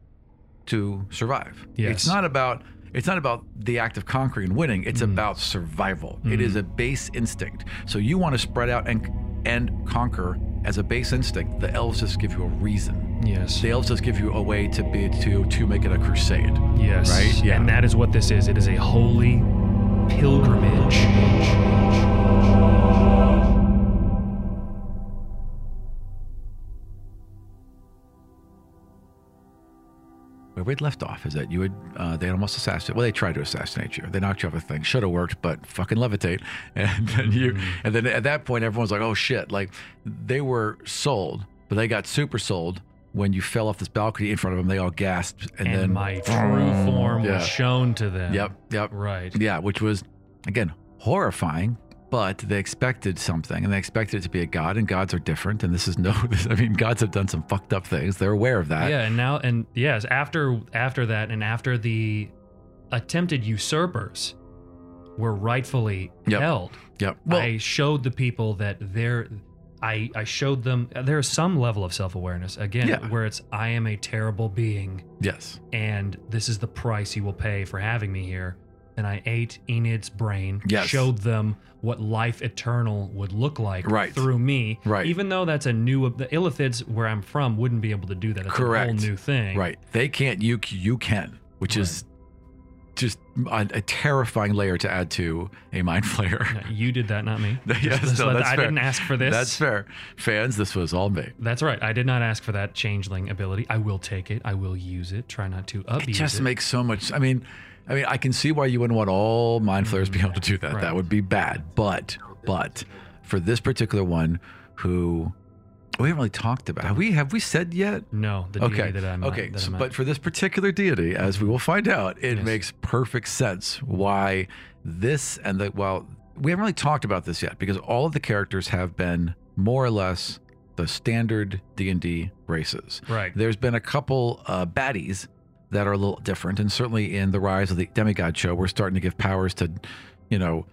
to survive Yes. it's not about it's not about the act of conquering and winning. It's about survival. It is a base instinct. So you want to spread out and and conquer as a base instinct. The elves just give you a reason. Yes. The elves just give you a way to be to to make it a crusade. Yes. Right? Yeah. And that is what this is. It is a holy pilgrimage. Where we'd left off is that you had uh, they almost assassinated. Well, they tried to assassinate you. They knocked you off a thing. Should have worked, but fucking levitate. And then you, and then at that point, everyone's like, "Oh shit!" Like they were sold, but they got super sold when you fell off this balcony in front of them. They all gasped, and, And, then my true form Yeah. was shown to them. Yep, yep. Right. Yeah, which was again horrifying, but they expected something and they expected it to be a god, and gods are different. And this is no, I mean, gods have done some fucked up things. They're aware of that. Yeah, and now and yes, after after that and after the attempted usurpers were rightfully Yep. held, Yep. Well, I showed the people that there I I showed them there is some level of self-awareness again Yeah. where it's I am a terrible being yes. and this is the price you will pay for having me here. And I ate Enid's brain, Yes. showed them what life eternal would look like Right. through me. Right. Even though that's a new, the Illithids where I'm from wouldn't be able to do that. It's Correct. a whole new thing. Right. They can't. You you can, which is just a, a terrifying layer to add to a mind flayer. You did that, not me. yes, Just- just no, that's I fair. didn't ask for this. That's fair. Fans, this was all me. That's right. I did not ask for that changeling ability. I will take it. I will use it. Try not to abuse It just it. makes so much. I mean, I mean, I can see why you wouldn't want all mind flayers being able to do that. Mm, Right. That would be bad. But, but for this particular one, who we haven't really talked about. Have we have we said yet? no, the Okay. that I'm okay. That so- but for this particular deity, as we will find out, it Yes. makes perfect sense why this and the well, we haven't really talked about this yet because all of the characters have been more or less the standard D and D races. Right. There's been a couple uh, baddies that are a little different, and certainly in the Rise of the Demigod show, we're starting to give powers to, you know.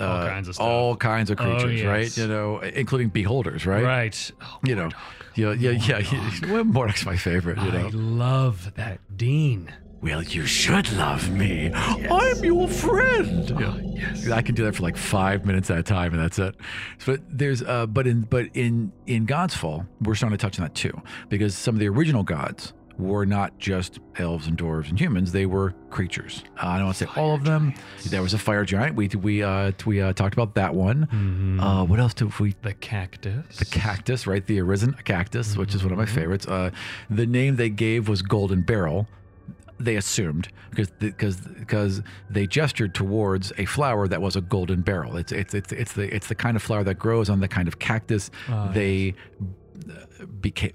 Uh, All kinds of stuff. all kinds of Oh, creatures, right? You know, including beholders, right? Right. Oh, You know, yeah, yeah, yeah. Well, Mordok's my favorite. You know, I love that Dean. well, you should love me. I'm your friend. yes. I can do that for like five minutes at a time, and that's it. But there's, uh, but in, but in in God's Fall, we're starting to touch on that too, because some of the original gods were not just elves and dwarves and humans; they were creatures. Uh, I don't want to say all of them. There was a fire giant. We we uh, we uh, talked about that one. Mm-hmm. Uh, what else did we The cactus. the cactus, right? The arisen cactus, which is one of my favorites. Uh, the name they gave was Golden Barrel. They assumed because because because they gestured towards a flower that was a golden barrel. It's it's it's it's the it's the kind of flower that grows on the kind of cactus Ah, they uh, became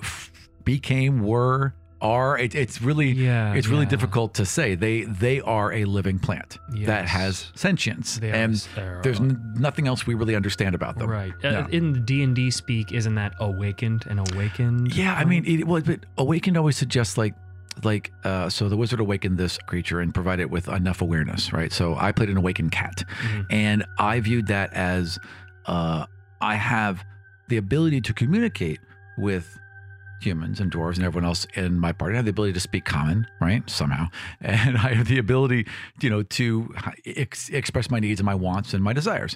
became were are. It, it's really Yeah, it's really yeah. difficult to say. They they are a living plant that has sentience, They and there's n- nothing else we really understand about them. Right. No. Uh, in the D and D speak, isn't that awakened and awakened? Yeah, I mean, it, well, but awakened always suggests like, like, uh, so the wizard awakened this creature and provided it with enough awareness, right? So I played an awakened cat, and I viewed that as, uh, I have the ability to communicate with humans and dwarves and everyone else in my party. I have the ability to speak common, right? Somehow, and I have the ability, you know, to ex- express my needs and my wants and my desires.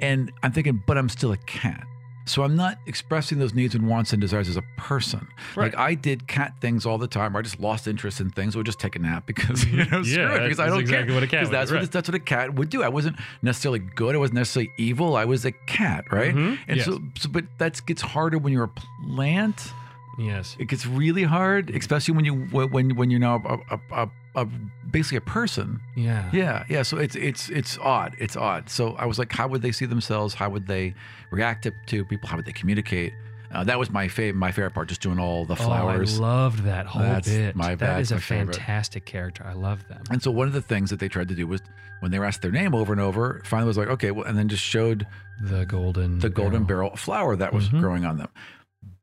And I'm thinking, but I'm still a cat. So I'm not expressing those needs and wants and desires as a person. Like I did cat things all the time. Where I just lost interest in things. Would just take a nap because you know, Yeah, it, because I don't exactly care. what a cat that's what right. that's what a cat would do. I wasn't necessarily good. I wasn't necessarily evil. I was a cat, right? Mhm, And yes. so, so, but that gets harder when you're a plant. Yes. It gets really hard, especially when you when when you're now a, a, a, a basically a person. Yeah. Yeah, yeah. So it's it's it's odd. It's odd. So I was like, how would they see themselves? How would they react to, to people? How would they communicate? Uh, that was my favorite. My favorite part, just doing all the flowers. Oh, I loved that whole That's bit. my- that is a my favorite. fantastic character. I love them. and so one of the things that they tried to do was when they were asked their name over and over, finally was like, okay, well, and then just showed The golden. the golden barrel. barrel flower that was Mhm. growing on them.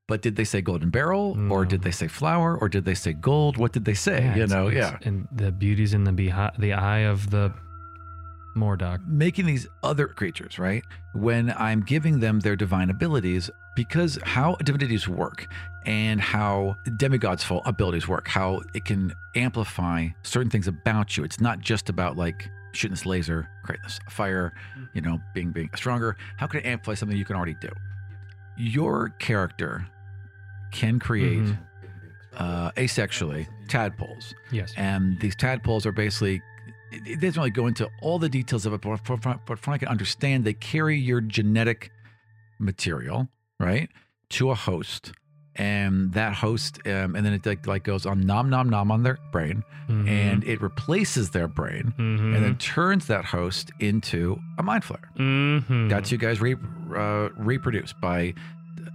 But did they say golden barrel, or did they mm. say flower, or did they say gold? What did they say? Yeah, you know, it's- yeah. And the beauty's in the behi- the eye of the Mordok. making these other creatures, right? When I'm giving them their divine abilities, because how divinities work and how demigods' full abilities work, how it can amplify certain things about you. It's not just about like shooting this laser, creating this fire, mm. you know, being being stronger. How can it amplify something you can already do? Your character can create Mhm. uh, asexually tadpoles. Yes. And these tadpoles are basically, it it doesn't really go into all the details of it, but from, from, but from what I can understand, they carry your genetic material, right, to a host. And that host, um, and then it like, like goes on nom nom nom on their brain, Mhm. and it replaces their brain, Mhm. and then turns that host into a mind flayer. Mhm. That's you guys re, uh, reproduce by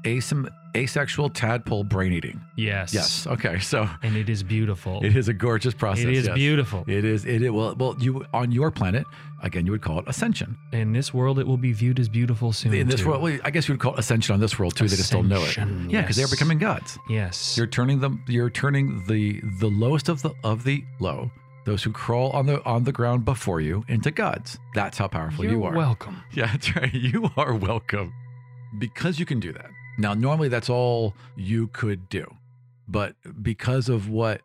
asym- asexual tadpole brain eating. Yes. Yes. Okay. So And it is beautiful. it is a gorgeous process. It is yes. beautiful. It is. It. Well, well, you on your planet again, you would call it ascension. In this world, it will be viewed as beautiful soon. In this too. world, well, I guess you would call it ascension on this world too. They just don't know it. Yeah, because they're becoming gods. Yes. You're turning them. You're turning the the lowest of the of the low, those who crawl on the on the ground before you, into gods. That's how powerful You're you are. welcome. Yeah, that's right. You are welcome. Because you can do that. Now, normally that's all you could do. But because of what,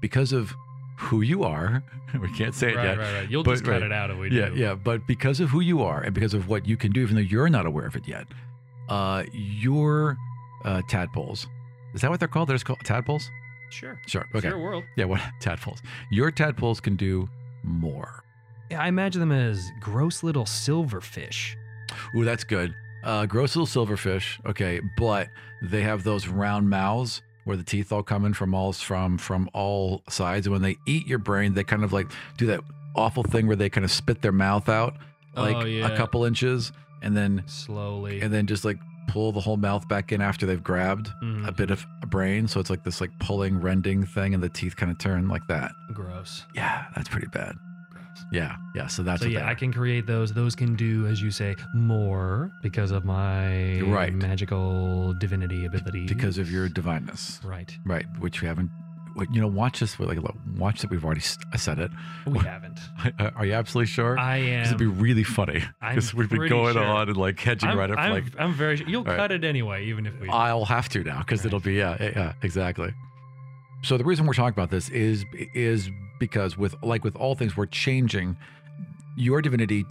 because of who you are, we can't say it right, yet. right, right. You'll but- just cut right. it out if we Yeah, do. yeah. But because of who you are and because of what you can do, even though you're not aware of it yet, uh, your uh, tadpoles, is that what they're called? They're just called tadpoles? Sure. Sure. Okay. Sure world. Yeah, what tadpoles? Your tadpoles can do more. Yeah, I imagine them as gross little silverfish. Ooh, that's good. Uh, gross little silverfish. Okay, but they have those round mouths where the teeth all come in from all from from all sides, and when they eat your brain, they kind of like do that awful thing where they kind of spit their mouth out like Oh, yeah. a couple inches, and then Slowly. and then just like pull the whole mouth back in after they've grabbed Mhm. a bit of a brain. So it's like this like pulling, rending thing, and the teeth kind of turn like that. Gross. Yeah, that's pretty bad. Yeah, yeah. So that's So yeah, I can create those. Those can do, as you say, more because of my Right. magical divinity ability. because of your divineness. right, Right, which we haven't. what- You know, watch this. Like, look, watch that. We've already I said it. we haven't. Are you absolutely sure? I am. It'd be really funny. Because we've been pretty going sure. on and like hedging I'm, right up. I'm, like I'm very. sure. You'll right. cut it anyway, even if we. I'll have to now because Right. it'll be yeah, yeah, yeah, exactly. So the reason we're talking about this is is because with like with all things, we're changing. Your divinity,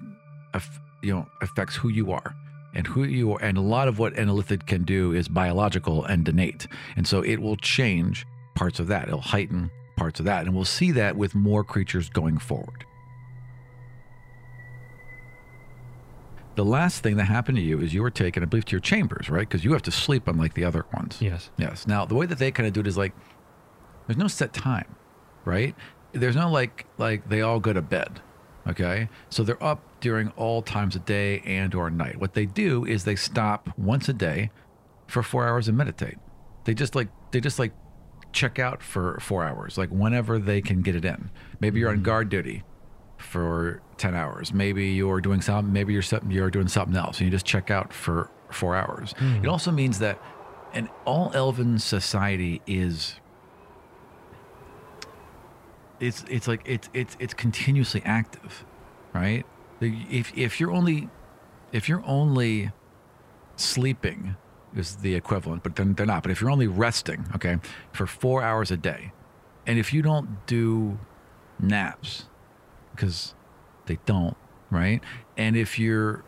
you know, affects who you are. And who you are, and a lot of what an illithid can do is biological and innate, and so it will change parts of that. It'll heighten parts of that, and we'll see that with more creatures going forward. The last thing that happened to you is you were taken, I believe, to your chambers, right? Because you have to sleep unlike the other ones. yes. Yes. Now, the way that they kind of do it is like, there's no set time, right? There's no like, like they all go to bed. Okay. So they're up during all times of day and or night. What they do is they stop once a day for four hours and meditate. They just like, they just like check out for four hours, like whenever they can get it in. Maybe you're on mm-hmm. guard duty for 10 hours. Maybe you're doing something, maybe you're something, you're doing something else and you just check out for four hours. It hmm. also means that an all elven society is it's it's like it's it's it's continuously active, right? If if you're only if you're only sleeping is the equivalent, but then they're not. But if you're only resting, okay, for four hours a day, and if you don't do naps, because they don't, right? And if you're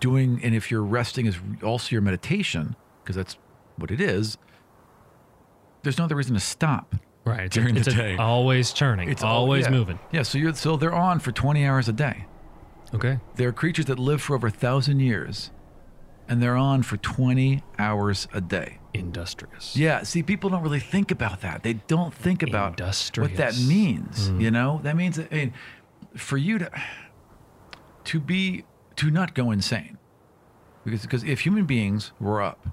doing, and if you're resting is also your meditation, because that's what it is, there's no other reason to stop. Right. It's, During the it's a- day. always turning. It's always yeah. moving. Yeah, so you're so they're on for 20 hours a day. Okay. They're creatures that live for over a thousand years, and they're on for 20 hours a day. Industrious. Yeah, see, people don't really think about that. They don't think about what that Industrious. means. Hmm. You know, that means that, I mean, for you to to be to not go insane, because because if human beings were up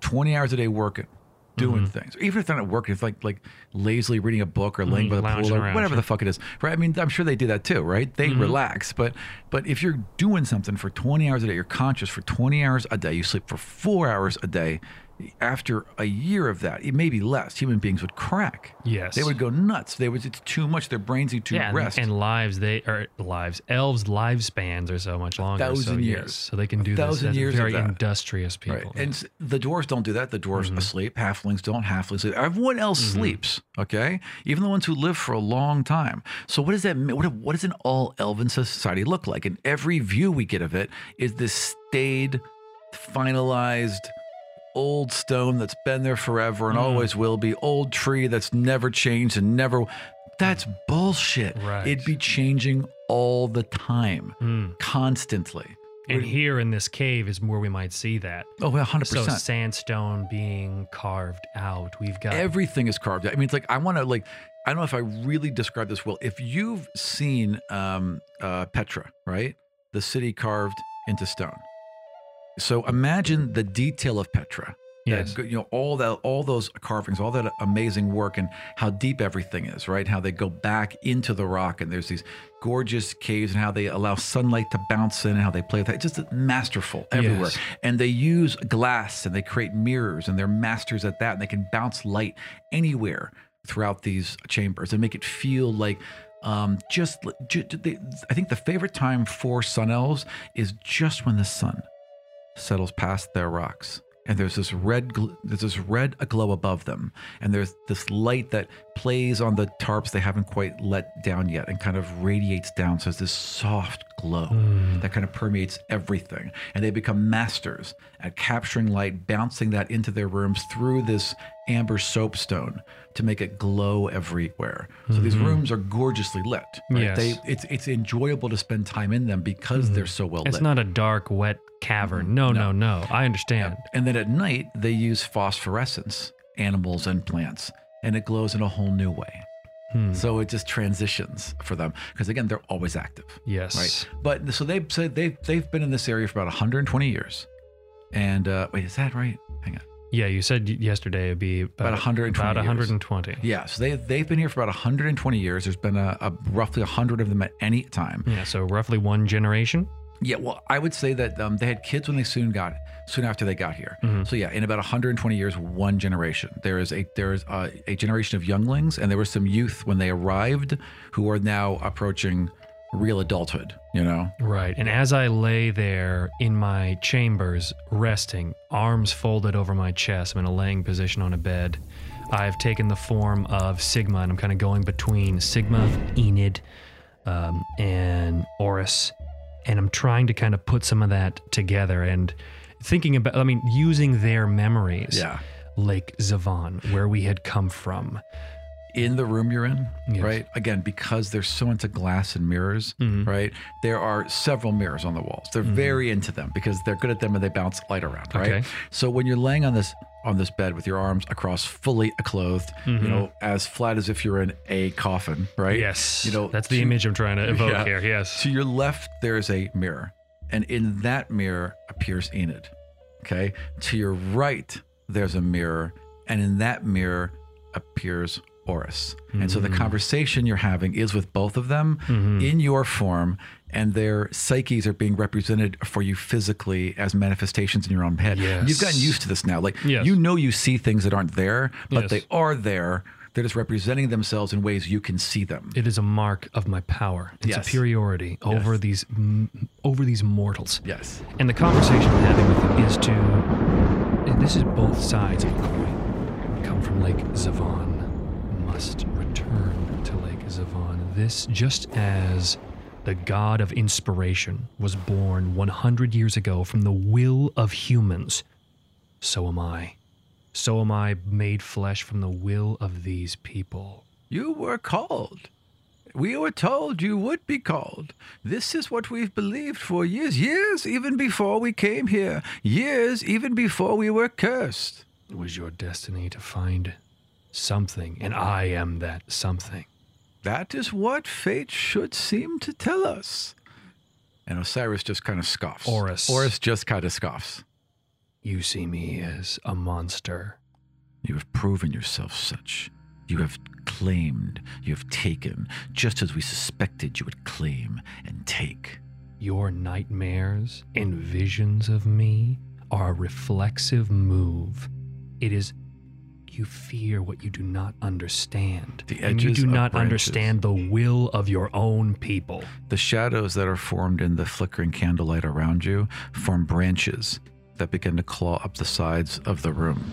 20 hours a day working, doing mm-hmm. things, even if they're not working, if like like lazily reading a book or laying mm-hmm. by the lounging pool or around, whatever sure. the fuck it is, right? I mean, I'm sure they do that too, right? They mm-hmm. relax, but but if you're doing something for 20 hours a day, you're conscious for 20 hours a day, you sleep for four hours a day, after a year of that, it may be less, human beings would crack. Yes. They would go nuts. They would, it's too much. Their brains need to yeah, and- rest. And, lives, they are lives. Elves' lifespans are so much longer. so thousand yes, years. so they can A do this. thousand That's years of very industrious people. Right. And the dwarves don't do that. The dwarves Mm-hmm. asleep. Halflings don't. Halflings sleep. Everyone else sleeps. Okay. Even the ones who live for a long time. So what does that mean? What, what does an all elven society look like? And every view we get of it is this staid, finalized, old stone that's been there forever and Mm. always will be. Old tree that's never changed and never. That's bullshit. Right. It'd be changing all the time, Mm. constantly. And here in this cave is where we might see that. Oh, well, 100%. So sandstone being carved out. We've got everything is carved out. I mean, it's like I want to like I don't know if I really describe this well. If you've seen um, uh, Petra, right, the city carved into stone. So imagine the detail of Petra. Yes. That, you know all that, all those carvings, all that amazing work, and how deep everything is. Right, how they go back into the rock, and there's these gorgeous caves, and how they allow sunlight to bounce in, and how they play with that. It's just masterful everywhere Yes. and they use glass and they create mirrors and they're masters at that and they can bounce light anywhere throughout these chambers and make it feel like um, just, ju- they, I think the favorite time for sun elves is just when the sun settles past their rocks and there's this red gl- there's this red glow above them and there's this light that plays on the tarps they haven't quite let down yet and kind of radiates down so it's this soft glow mm. that kind of permeates everything and they become masters at capturing light bouncing that into their rooms through this amber soapstone to make it glow everywhere so these rooms are gorgeously lit right? Yes. they it's it's enjoyable to spend time in them because they're so well it's lit It's not a dark, wet cavern. No, no, no. I understand. and then at night, they use phosphorescence, animals and plants, and it glows in a whole new way. Hmm. So it just transitions for them because again, they're always active, Yes. right? But so they've said they've they've been in this area for about 120 years. And uh, wait, is that right? Hang on. Yeah, you said yesterday it'd be about, 120 About years. 120. Yeah, so they they've been here for about 120 years. There's been a, a roughly 100 of them at any time. Yeah, so roughly one generation. Yeah, well, I would say that um, they had kids when they soon got soon after they got here. So yeah, in about 120 years, one generation. There is a there is a, a generation of younglings, and there was some youth when they arrived who are now approaching real adulthood. You know, Right. And as I lay there in my chambers, resting, arms folded over my chest, I'm in a laying position on a bed. I've taken the form of Sigma, and I'm kind of going between Sigma, Enid, um, and Horus. And I'm trying to kind of put some of that together and thinking about, I mean, using their memories. Yeah. Lake Zavan, where we had come from. In the room you're in, Yes. right? Again, because they're so into glass and mirrors, Mhm. right? There are several mirrors on the walls. They're very into them because they're good at them and they bounce light around, right? Okay. So when you're laying on this on this bed with your arms across, fully clothed, you know, as flat as if you're in a coffin, right? Yes. You know, that's the to- image I'm trying to evoke Yeah. here. Yes. To your left, there's a mirror, and in that mirror appears Enid. Okay. To your right, there's a mirror, and in that mirror appears Horus. And so the Mm-hmm. conversation you're having is with both of them in your form, and their psyches are being represented for you physically as manifestations in your own head. Yes. You've gotten used to this now. Like Yes. you know you see things that aren't there, but Yes. they are there. They're just representing themselves in ways you can see them. It is a mark of my power and superiority over these m- over these mortals. Yes. And the conversation I'm having with them is to and this is both sides of a coin. Come from Lake Zavon, must return to Lake Zavon. This just as the god of inspiration was born 100 years ago from the will of humans, so am I. So am I made flesh from the will of these people. You were called. We were told you would be called. This is what we've believed for years, years even before we came here, years even before we were cursed. It was your destiny to find something, and I am that something. That is what fate should seem to tell us. And Osiris just kind of scoffs. Horus. Horus just kind of scoffs. You see me as a monster. You have proven yourself such. You have claimed, you have taken, just as we suspected you would claim and take. Your nightmares and visions of me are a reflexive move It is you fear what you do not understand. The and you do not branches. understand the will of your own people. The shadows that are formed in the flickering candlelight around you form branches that begin to claw up the sides of the room.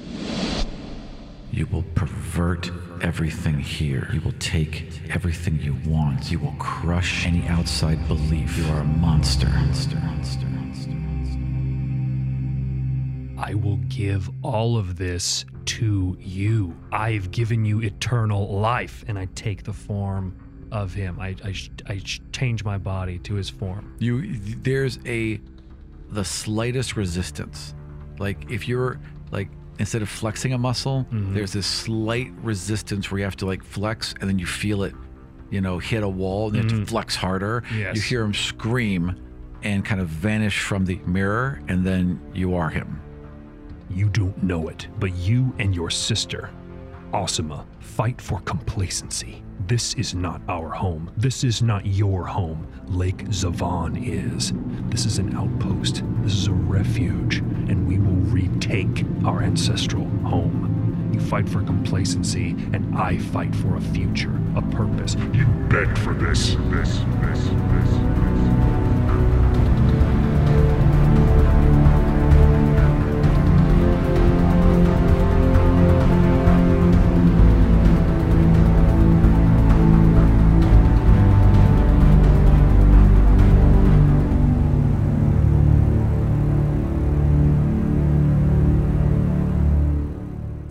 You will pervert everything here. You will take everything you want. You will crush any outside belief. You are a monster, monster, monster, monster. I will give all of this to you. I've given you eternal life, and I take the form of him. I, I, I change my body to his form. You there's a the slightest resistance. Like if you're like instead of flexing a muscle, Mm-hmm. there's this slight resistance where you have to like flex and then you feel it, you know, hit a wall and you have to flex harder. Mm-hmm. Yes. You hear him scream and kind of vanish from the mirror and then you are him. You don't know it, but you and your sister, Asuma, fight for complacency. This is not our home. This is not your home. Lake Zavan is. This is an outpost. This is a refuge, and we will retake our ancestral home. You fight for complacency, and I fight for a future, a purpose. You begged for this, this, this, this.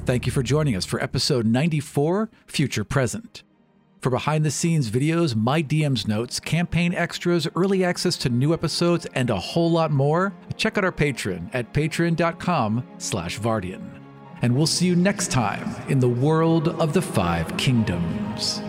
Thank you for joining us for episode 94 Future Present. For behind the scenes videos, my DM's notes, campaign extras, early access to new episodes, and a whole lot more, check out our Patreon at patreon.com slash Vardian. And we'll see you next time in the world of the Five Kingdoms.